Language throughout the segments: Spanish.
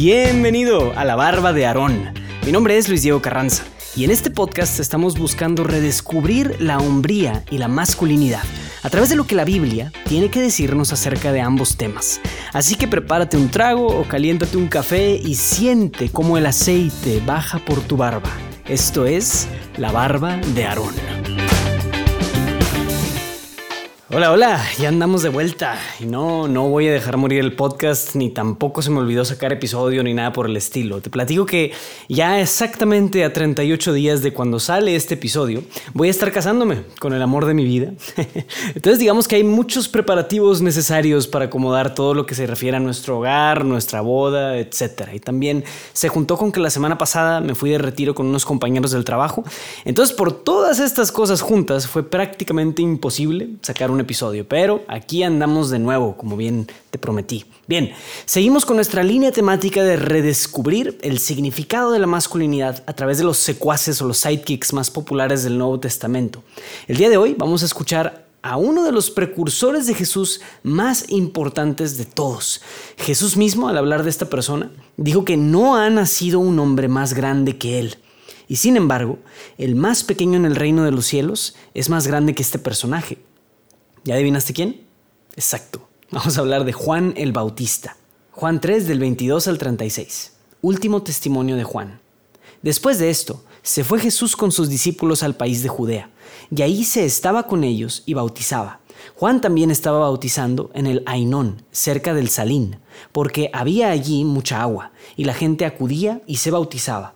Bienvenido a la barba de Aarón. Mi nombre es Luis Diego Carranza y en este podcast estamos buscando redescubrir la hombría y la masculinidad a través de lo que la Biblia tiene que decirnos acerca de ambos temas. Así que prepárate un trago o caliéntate un café y siente cómo el aceite baja por tu barba. Esto es la barba de Aarón. Hola, hola, ya andamos de vuelta. Y no, no voy a dejar morir el podcast, ni tampoco se me olvidó sacar episodio ni nada por el estilo. Te platico que ya exactamente a 38 días de cuando sale este episodio, voy a estar casándome con el amor de mi vida. Entonces digamos que hay muchos preparativos necesarios para acomodar todo lo que se refiere a nuestro hogar, nuestra boda, etc. Y también se juntó con que la semana pasada me fui de retiro con unos compañeros del trabajo. Entonces por todas estas cosas juntas fue prácticamente imposible sacar un episodio, pero aquí andamos de nuevo, como bien te prometí. Bien, seguimos con nuestra línea temática de redescubrir el significado de la masculinidad a través de los secuaces o los sidekicks más populares del Nuevo Testamento. El día de hoy vamos a escuchar a uno de los precursores de Jesús más importantes de todos. Jesús mismo, al hablar de esta persona, dijo que no ha nacido un hombre más grande que él. Y sin embargo, el más pequeño en el reino de los cielos es más grande que este personaje. ¿Ya adivinaste quién? Exacto. Vamos a hablar de Juan el Bautista. Juan 3 del 22 al 36. Último testimonio de Juan. Después de esto, se fue Jesús con sus discípulos al país de Judea, y ahí se estaba con ellos y bautizaba. Juan también estaba bautizando en el Ainón, cerca del Salín, porque había allí mucha agua, y la gente acudía y se bautizaba.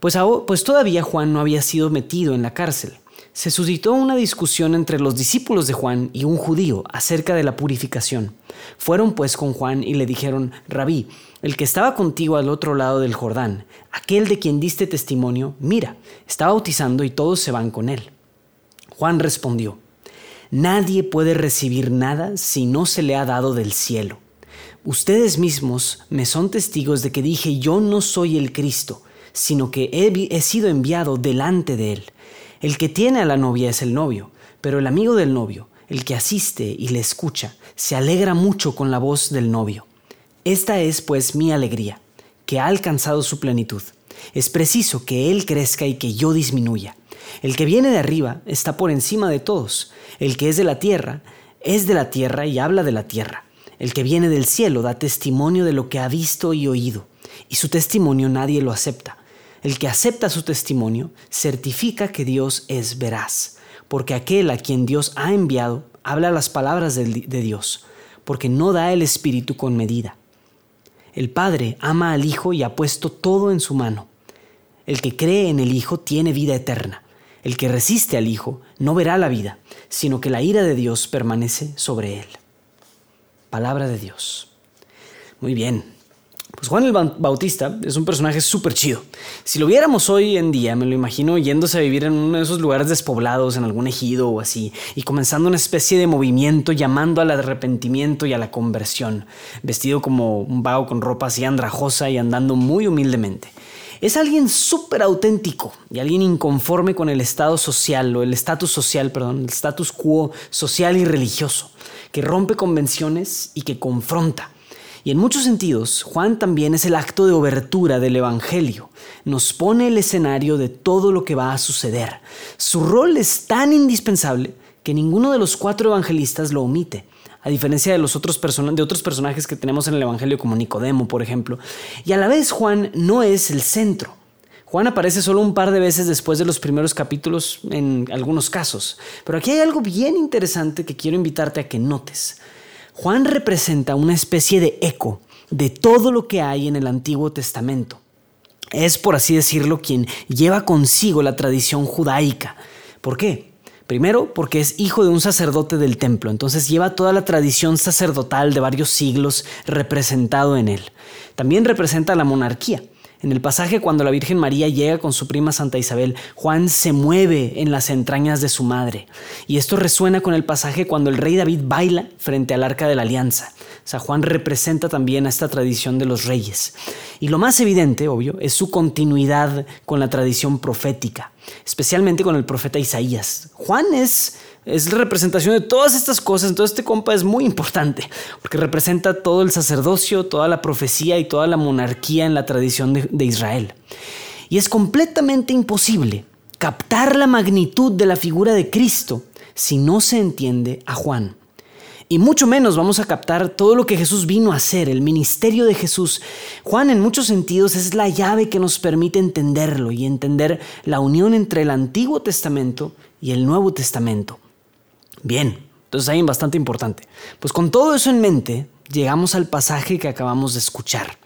Pues, pues todavía Juan no había sido metido en la cárcel se suscitó una discusión entre los discípulos de Juan y un judío acerca de la purificación. Fueron pues con Juan y le dijeron, Rabí, el que estaba contigo al otro lado del Jordán, aquel de quien diste testimonio, mira, está bautizando y todos se van con él. Juan respondió, Nadie puede recibir nada si no se le ha dado del cielo. Ustedes mismos me son testigos de que dije yo no soy el Cristo, sino que he, he sido enviado delante de él. El que tiene a la novia es el novio, pero el amigo del novio, el que asiste y le escucha, se alegra mucho con la voz del novio. Esta es pues mi alegría, que ha alcanzado su plenitud. Es preciso que Él crezca y que yo disminuya. El que viene de arriba está por encima de todos. El que es de la tierra es de la tierra y habla de la tierra. El que viene del cielo da testimonio de lo que ha visto y oído, y su testimonio nadie lo acepta. El que acepta su testimonio certifica que Dios es veraz, porque aquel a quien Dios ha enviado habla las palabras de, Dios, porque no da el Espíritu con medida. El Padre ama al Hijo y ha puesto todo en su mano. El que cree en el Hijo tiene vida eterna. El que resiste al Hijo no verá la vida, sino que la ira de Dios permanece sobre él. Palabra de Dios. Muy bien, pues Juan el Bautista es un personaje súper chido. Si lo viéramos hoy en día, me lo imagino yéndose a vivir en uno de esos lugares despoblados, en algún ejido o así, y comenzando una especie de movimiento llamando al arrepentimiento y a la conversión, vestido como un vago con ropa así andrajosa y andando muy humildemente. Es alguien súper auténtico y alguien inconforme con el estado social o el estatus social, perdón, el status quo social y religioso, que rompe convenciones y que confronta y en muchos sentidos, Juan también es el acto de obertura del Evangelio. Nos pone el escenario de todo lo que va a suceder. Su rol es tan indispensable que ninguno de los cuatro evangelistas lo omite a diferencia de los otros de otros personajes que tenemos en el Evangelio como Nicodemo, por ejemplo. Y a la vez Juan no es el centro. Juan aparece solo un par de veces después de los primeros capítulos en algunos casos. Pero aquí hay algo bien interesante que quiero invitarte a que notes. Juan representa una especie de eco de todo lo que hay en el Antiguo Testamento. Es, por así decirlo, quien lleva consigo la tradición judaica. ¿Por qué? Primero, porque es hijo de un sacerdote del templo, entonces lleva toda la tradición sacerdotal de varios siglos representado en él. También representa la monarquía. En el pasaje cuando la Virgen María llega con su prima Santa Isabel, Juan se mueve en las entrañas de su madre. Y esto resuena con el pasaje cuando el rey David baila frente al arca de la alianza. O sea, Juan representa también a esta tradición de los reyes. Y lo más evidente, obvio, es su continuidad con la tradición profética, especialmente con el profeta Isaías. Juan es es la representación de todas estas cosas. Entonces este compa es muy importante porque representa todo el sacerdocio, toda la profecía y toda la monarquía en la tradición de, de Israel. Y es completamente imposible captar la magnitud de la figura de Cristo si no se entiende a Juan. Y mucho menos vamos a captar todo lo que Jesús vino a hacer, el ministerio de Jesús. Juan en muchos sentidos es la llave que nos permite entenderlo y entender la unión entre el Antiguo Testamento y el Nuevo Testamento. Bien, entonces hay bastante importante. Pues con todo eso en mente, llegamos al pasaje que acabamos de escuchar.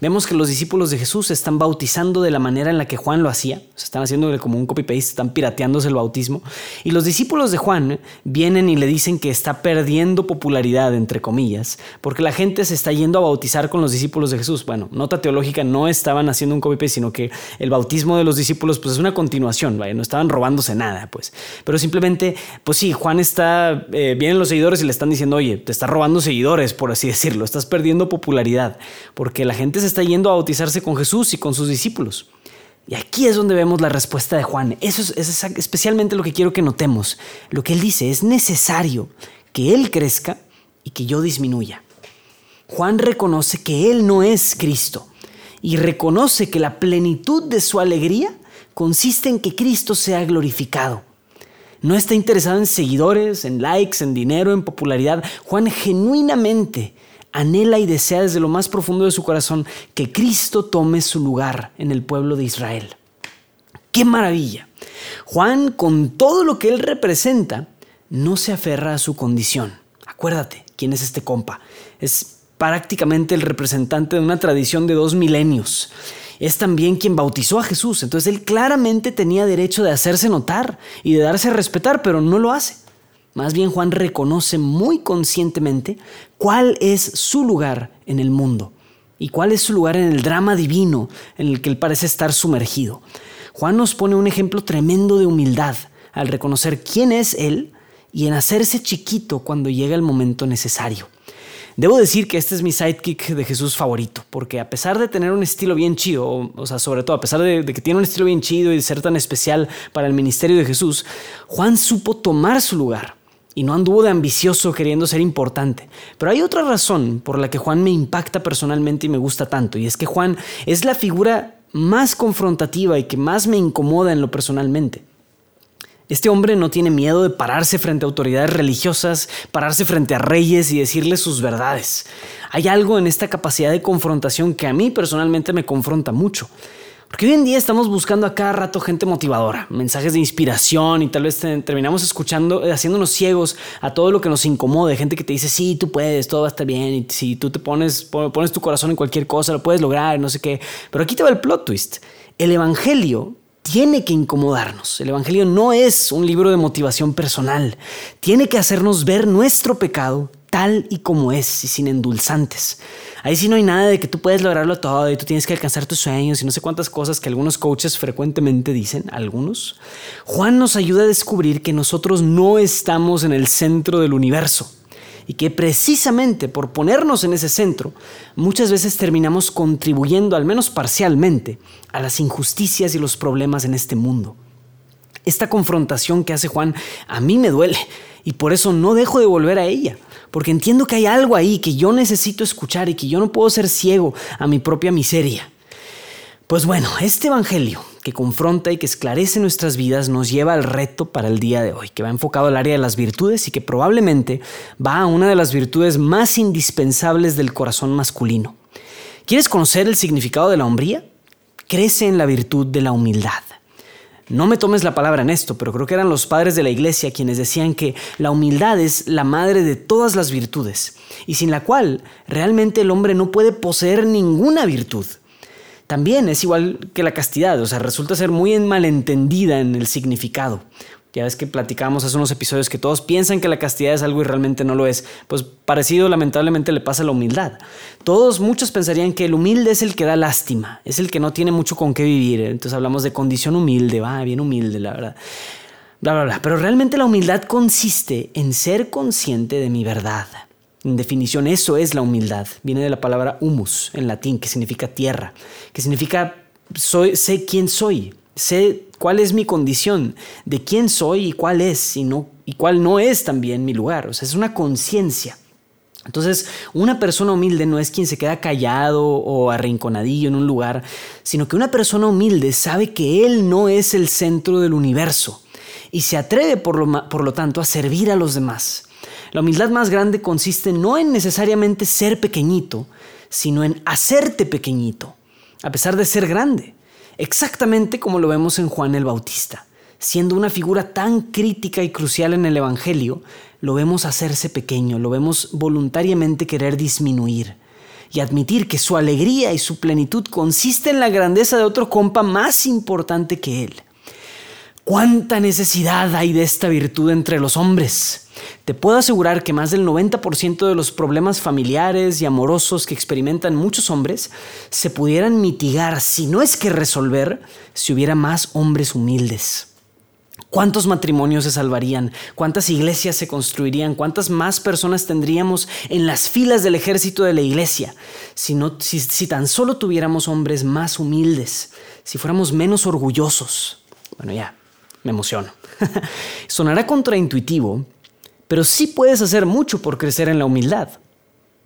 Vemos que los discípulos de Jesús se están bautizando de la manera en la que Juan lo hacía. Se están haciendo como un copy-paste, están pirateándose el bautismo. Y los discípulos de Juan vienen y le dicen que está perdiendo popularidad, entre comillas, porque la gente se está yendo a bautizar con los discípulos de Jesús. Bueno, nota teológica, no estaban haciendo un copy-paste, sino que el bautismo de los discípulos pues, es una continuación, no estaban robándose nada, pues. Pero simplemente, pues sí, Juan está, eh, vienen los seguidores y le están diciendo, oye, te está robando seguidores, por así decirlo, estás perdiendo popularidad, porque la gente está yendo a bautizarse con Jesús y con sus discípulos. Y aquí es donde vemos la respuesta de Juan. Eso es, especialmente lo que quiero que notemos. Lo que él dice es necesario que él crezca y que yo disminuya. Juan reconoce que él no es Cristo y reconoce que la plenitud de su alegría consiste en que Cristo sea glorificado. No está interesado en seguidores, en likes, en dinero, en popularidad. Juan genuinamente anhela y desea desde lo más profundo de su corazón que Cristo tome su lugar en el pueblo de Israel. ¡Qué maravilla! Juan, con todo lo que él representa, no se aferra a su condición. Acuérdate, ¿quién es este compa? Es prácticamente el representante de una tradición de dos milenios. Es también quien bautizó a Jesús, entonces él claramente tenía derecho de hacerse notar y de darse a respetar, pero no lo hace. Más bien Juan reconoce muy conscientemente cuál es su lugar en el mundo y cuál es su lugar en el drama divino en el que él parece estar sumergido. Juan nos pone un ejemplo tremendo de humildad al reconocer quién es él y en hacerse chiquito cuando llega el momento necesario. Debo decir que este es mi sidekick de Jesús favorito, porque a pesar de tener un estilo bien chido, o, sea, sobre todo a pesar de, de, que tiene un estilo bien chido y de ser tan especial para el ministerio de Jesús, Juan supo tomar su lugar y no anduvo de ambicioso queriendo ser importante. Pero hay otra razón por la que Juan me impacta personalmente y me gusta tanto, y es que Juan es la figura más confrontativa y que más me incomoda en lo personalmente. Este hombre no tiene miedo de pararse frente a autoridades religiosas, pararse frente a reyes y decirles sus verdades. Hay algo en esta capacidad de confrontación que a mí personalmente me confronta mucho. Porque hoy en día estamos buscando a cada rato gente motivadora, mensajes de inspiración y tal vez terminamos escuchando, eh, haciéndonos ciegos a todo lo que nos incomode, gente que te dice, sí, tú puedes, todo va a estar bien, y si tú te pones, pones tu corazón en cualquier cosa, lo puedes lograr, no sé qué. Pero aquí te va el plot twist. El Evangelio tiene que incomodarnos. El Evangelio no es un libro de motivación personal. Tiene que hacernos ver nuestro pecado tal y como es y sin endulzantes. Ahí sí no hay nada de que tú puedes lograrlo todo y tú tienes que alcanzar tus sueños y no sé cuántas cosas que algunos coaches frecuentemente dicen, algunos. Juan nos ayuda a descubrir que nosotros no estamos en el centro del universo y que precisamente por ponernos en ese centro, muchas veces terminamos contribuyendo, al menos parcialmente, a las injusticias y los problemas en este mundo. Esta confrontación que hace Juan a mí me duele y por eso no dejo de volver a ella porque entiendo que hay algo ahí que yo necesito escuchar y que yo no puedo ser ciego a mi propia miseria. Pues bueno, este Evangelio que confronta y que esclarece nuestras vidas nos lleva al reto para el día de hoy, que va enfocado al área de las virtudes y que probablemente va a una de las virtudes más indispensables del corazón masculino. ¿Quieres conocer el significado de la hombría? Crece en la virtud de la humildad. No me tomes la palabra en esto, pero creo que eran los padres de la iglesia quienes decían que la humildad es la madre de todas las virtudes, y sin la cual realmente el hombre no puede poseer ninguna virtud. También es igual que la castidad, o sea, resulta ser muy malentendida en el significado. Ya ves que platicamos hace unos episodios que todos piensan que la castidad es algo y realmente no lo es. Pues parecido lamentablemente le pasa a la humildad. Todos, muchos pensarían que el humilde es el que da lástima, es el que no tiene mucho con qué vivir. Entonces hablamos de condición humilde, va, bien humilde, la verdad. Bla, bla, bla. Pero realmente la humildad consiste en ser consciente de mi verdad. En definición, eso es la humildad. Viene de la palabra humus en latín, que significa tierra, que significa soy, sé quién soy Sé cuál es mi condición, de quién soy y cuál es y, no, y cuál no es también mi lugar. O sea, es una conciencia. Entonces, una persona humilde no es quien se queda callado o arrinconadillo en un lugar, sino que una persona humilde sabe que él no es el centro del universo y se atreve por lo, por lo tanto a servir a los demás. La humildad más grande consiste no en necesariamente ser pequeñito, sino en hacerte pequeñito, a pesar de ser grande, exactamente como lo vemos en Juan el Bautista. Siendo una figura tan crítica y crucial en el Evangelio, lo vemos hacerse pequeño, lo vemos voluntariamente querer disminuir y admitir que su alegría y su plenitud consiste en la grandeza de otro compa más importante que él. ¿Cuánta necesidad hay de esta virtud entre los hombres? Te puedo asegurar que más del 90% de los problemas familiares y amorosos que experimentan muchos hombres se pudieran mitigar, si no es que resolver, si hubiera más hombres humildes. ¿Cuántos matrimonios se salvarían? ¿Cuántas iglesias se construirían? ¿Cuántas más personas tendríamos en las filas del ejército de la iglesia si, si, tan solo tuviéramos hombres más humildes, si fuéramos menos orgullosos? Bueno, ya, me emociono. Sonará contraintuitivo, pero sí puedes hacer mucho por crecer en la humildad.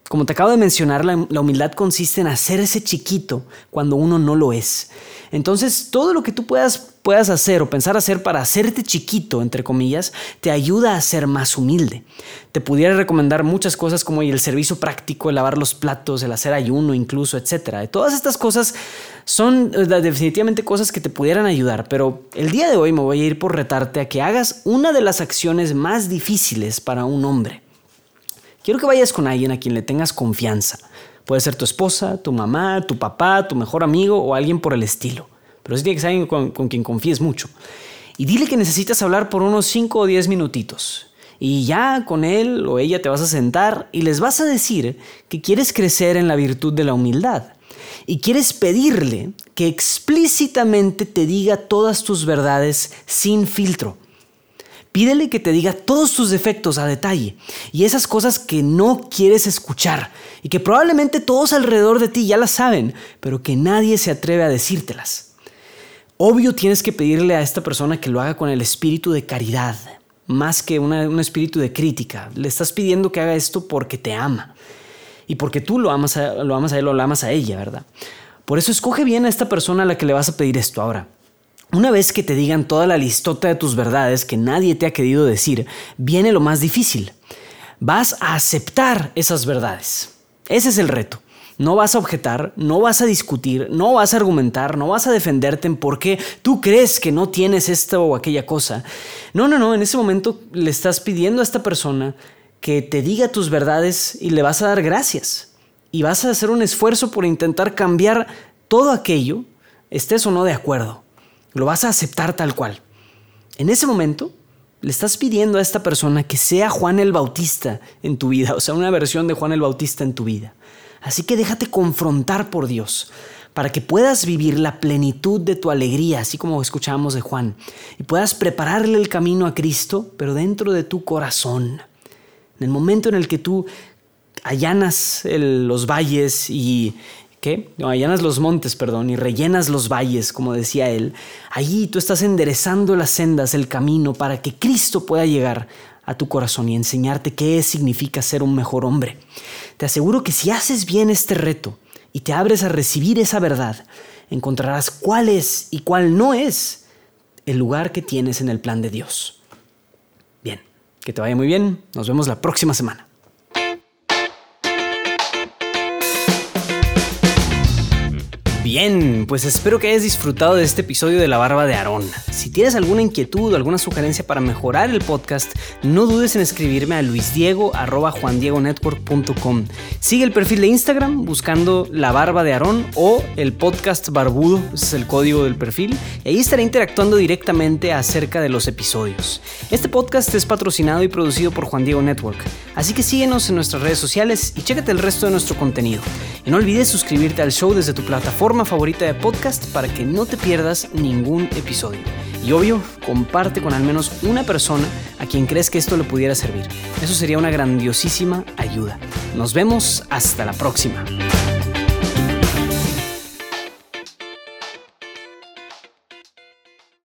Como te acabo de mencionar, la, humildad consiste en hacerse chiquito cuando uno no lo es. Entonces, todo lo que tú puedas, puedas hacer o pensar hacer para hacerte chiquito, entre comillas, te ayuda a ser más humilde. Te pudiera recomendar muchas cosas como el servicio práctico, el lavar los platos, el hacer ayuno incluso, etc. Todas estas cosas son eh, definitivamente cosas que te pudieran ayudar, pero el día de hoy me voy a ir por retarte a que hagas una de las acciones más difíciles para un hombre. Quiero que vayas con alguien a quien le tengas confianza. Puede ser tu esposa, tu mamá, tu papá, tu mejor amigo o alguien por el estilo. Pero sí tiene que ser alguien con, con quien confíes mucho. Y dile que necesitas hablar por unos 5 o 10 minutitos. Y ya con él o ella te vas a sentar y les vas a decir que quieres crecer en la virtud de la humildad. Y quieres pedirle que explícitamente te diga todas tus verdades sin filtro Pídele que te diga todos tus defectos a detalle y esas cosas que no quieres escuchar y que probablemente todos alrededor de ti ya las saben, pero que nadie se atreve a decírtelas. Obvio tienes que pedirle a esta persona que lo haga con el espíritu de caridad, más que un espíritu de crítica. Le estás pidiendo que haga esto porque te ama y porque tú lo amas a, él o lo amas a ella, ¿verdad? Por eso escoge bien a esta persona a la que le vas a pedir esto ahora. Una vez que te digan toda la listota de tus verdades que nadie te ha querido decir, viene lo más difícil. Vas a aceptar esas verdades. Ese es el reto. No vas a objetar, no vas a discutir, no vas a argumentar, no vas a defenderte en por qué tú crees que no tienes esto o aquella cosa. No, no, no, en ese momento le estás pidiendo a esta persona que te diga tus verdades y le vas a dar gracias. Y vas a hacer un esfuerzo por intentar cambiar todo aquello, estés o no de acuerdo. Lo vas a aceptar tal cual. En ese momento, le estás pidiendo a esta persona que sea Juan el Bautista en tu vida, o sea, una versión de Juan el Bautista en tu vida. Así que déjate confrontar por Dios para que puedas vivir la plenitud de tu alegría, así como escuchábamos de Juan, y puedas prepararle el camino a Cristo, pero dentro de tu corazón. En el momento en el que tú allanas los valles y, ¿Qué? Allanas los montes, perdón, y rellenas los valles, como decía él. Allí tú estás enderezando las sendas, el camino, para que Cristo pueda llegar a tu corazón y enseñarte qué significa ser un mejor hombre. Te aseguro que si haces bien este reto y te abres a recibir esa verdad, encontrarás cuál es y cuál no es el lugar que tienes en el plan de Dios. Que te vaya muy bien. Nos vemos la próxima semana. Bien, pues espero que hayas disfrutado de este episodio de La Barba de Aarón. Si tienes alguna inquietud o alguna sugerencia para mejorar el podcast, no dudes en escribirme a luisdiego.juandiegonetwork.com. Sigue el perfil de Instagram buscando La Barba de Aarón o el podcast Barbudo, ese es el código del perfil, y ahí estaré interactuando directamente acerca de los episodios. Este podcast es patrocinado y producido por Juan Diego Network, así que síguenos en nuestras redes sociales y chécate el resto de nuestro contenido. Y no olvides suscribirte al show desde tu plataforma favorita de podcast para que no te pierdas ningún episodio. Y obvio, comparte con al menos una persona a quien crees que esto le pudiera servir. Eso sería una grandiosísima ayuda. Nos vemos hasta la próxima.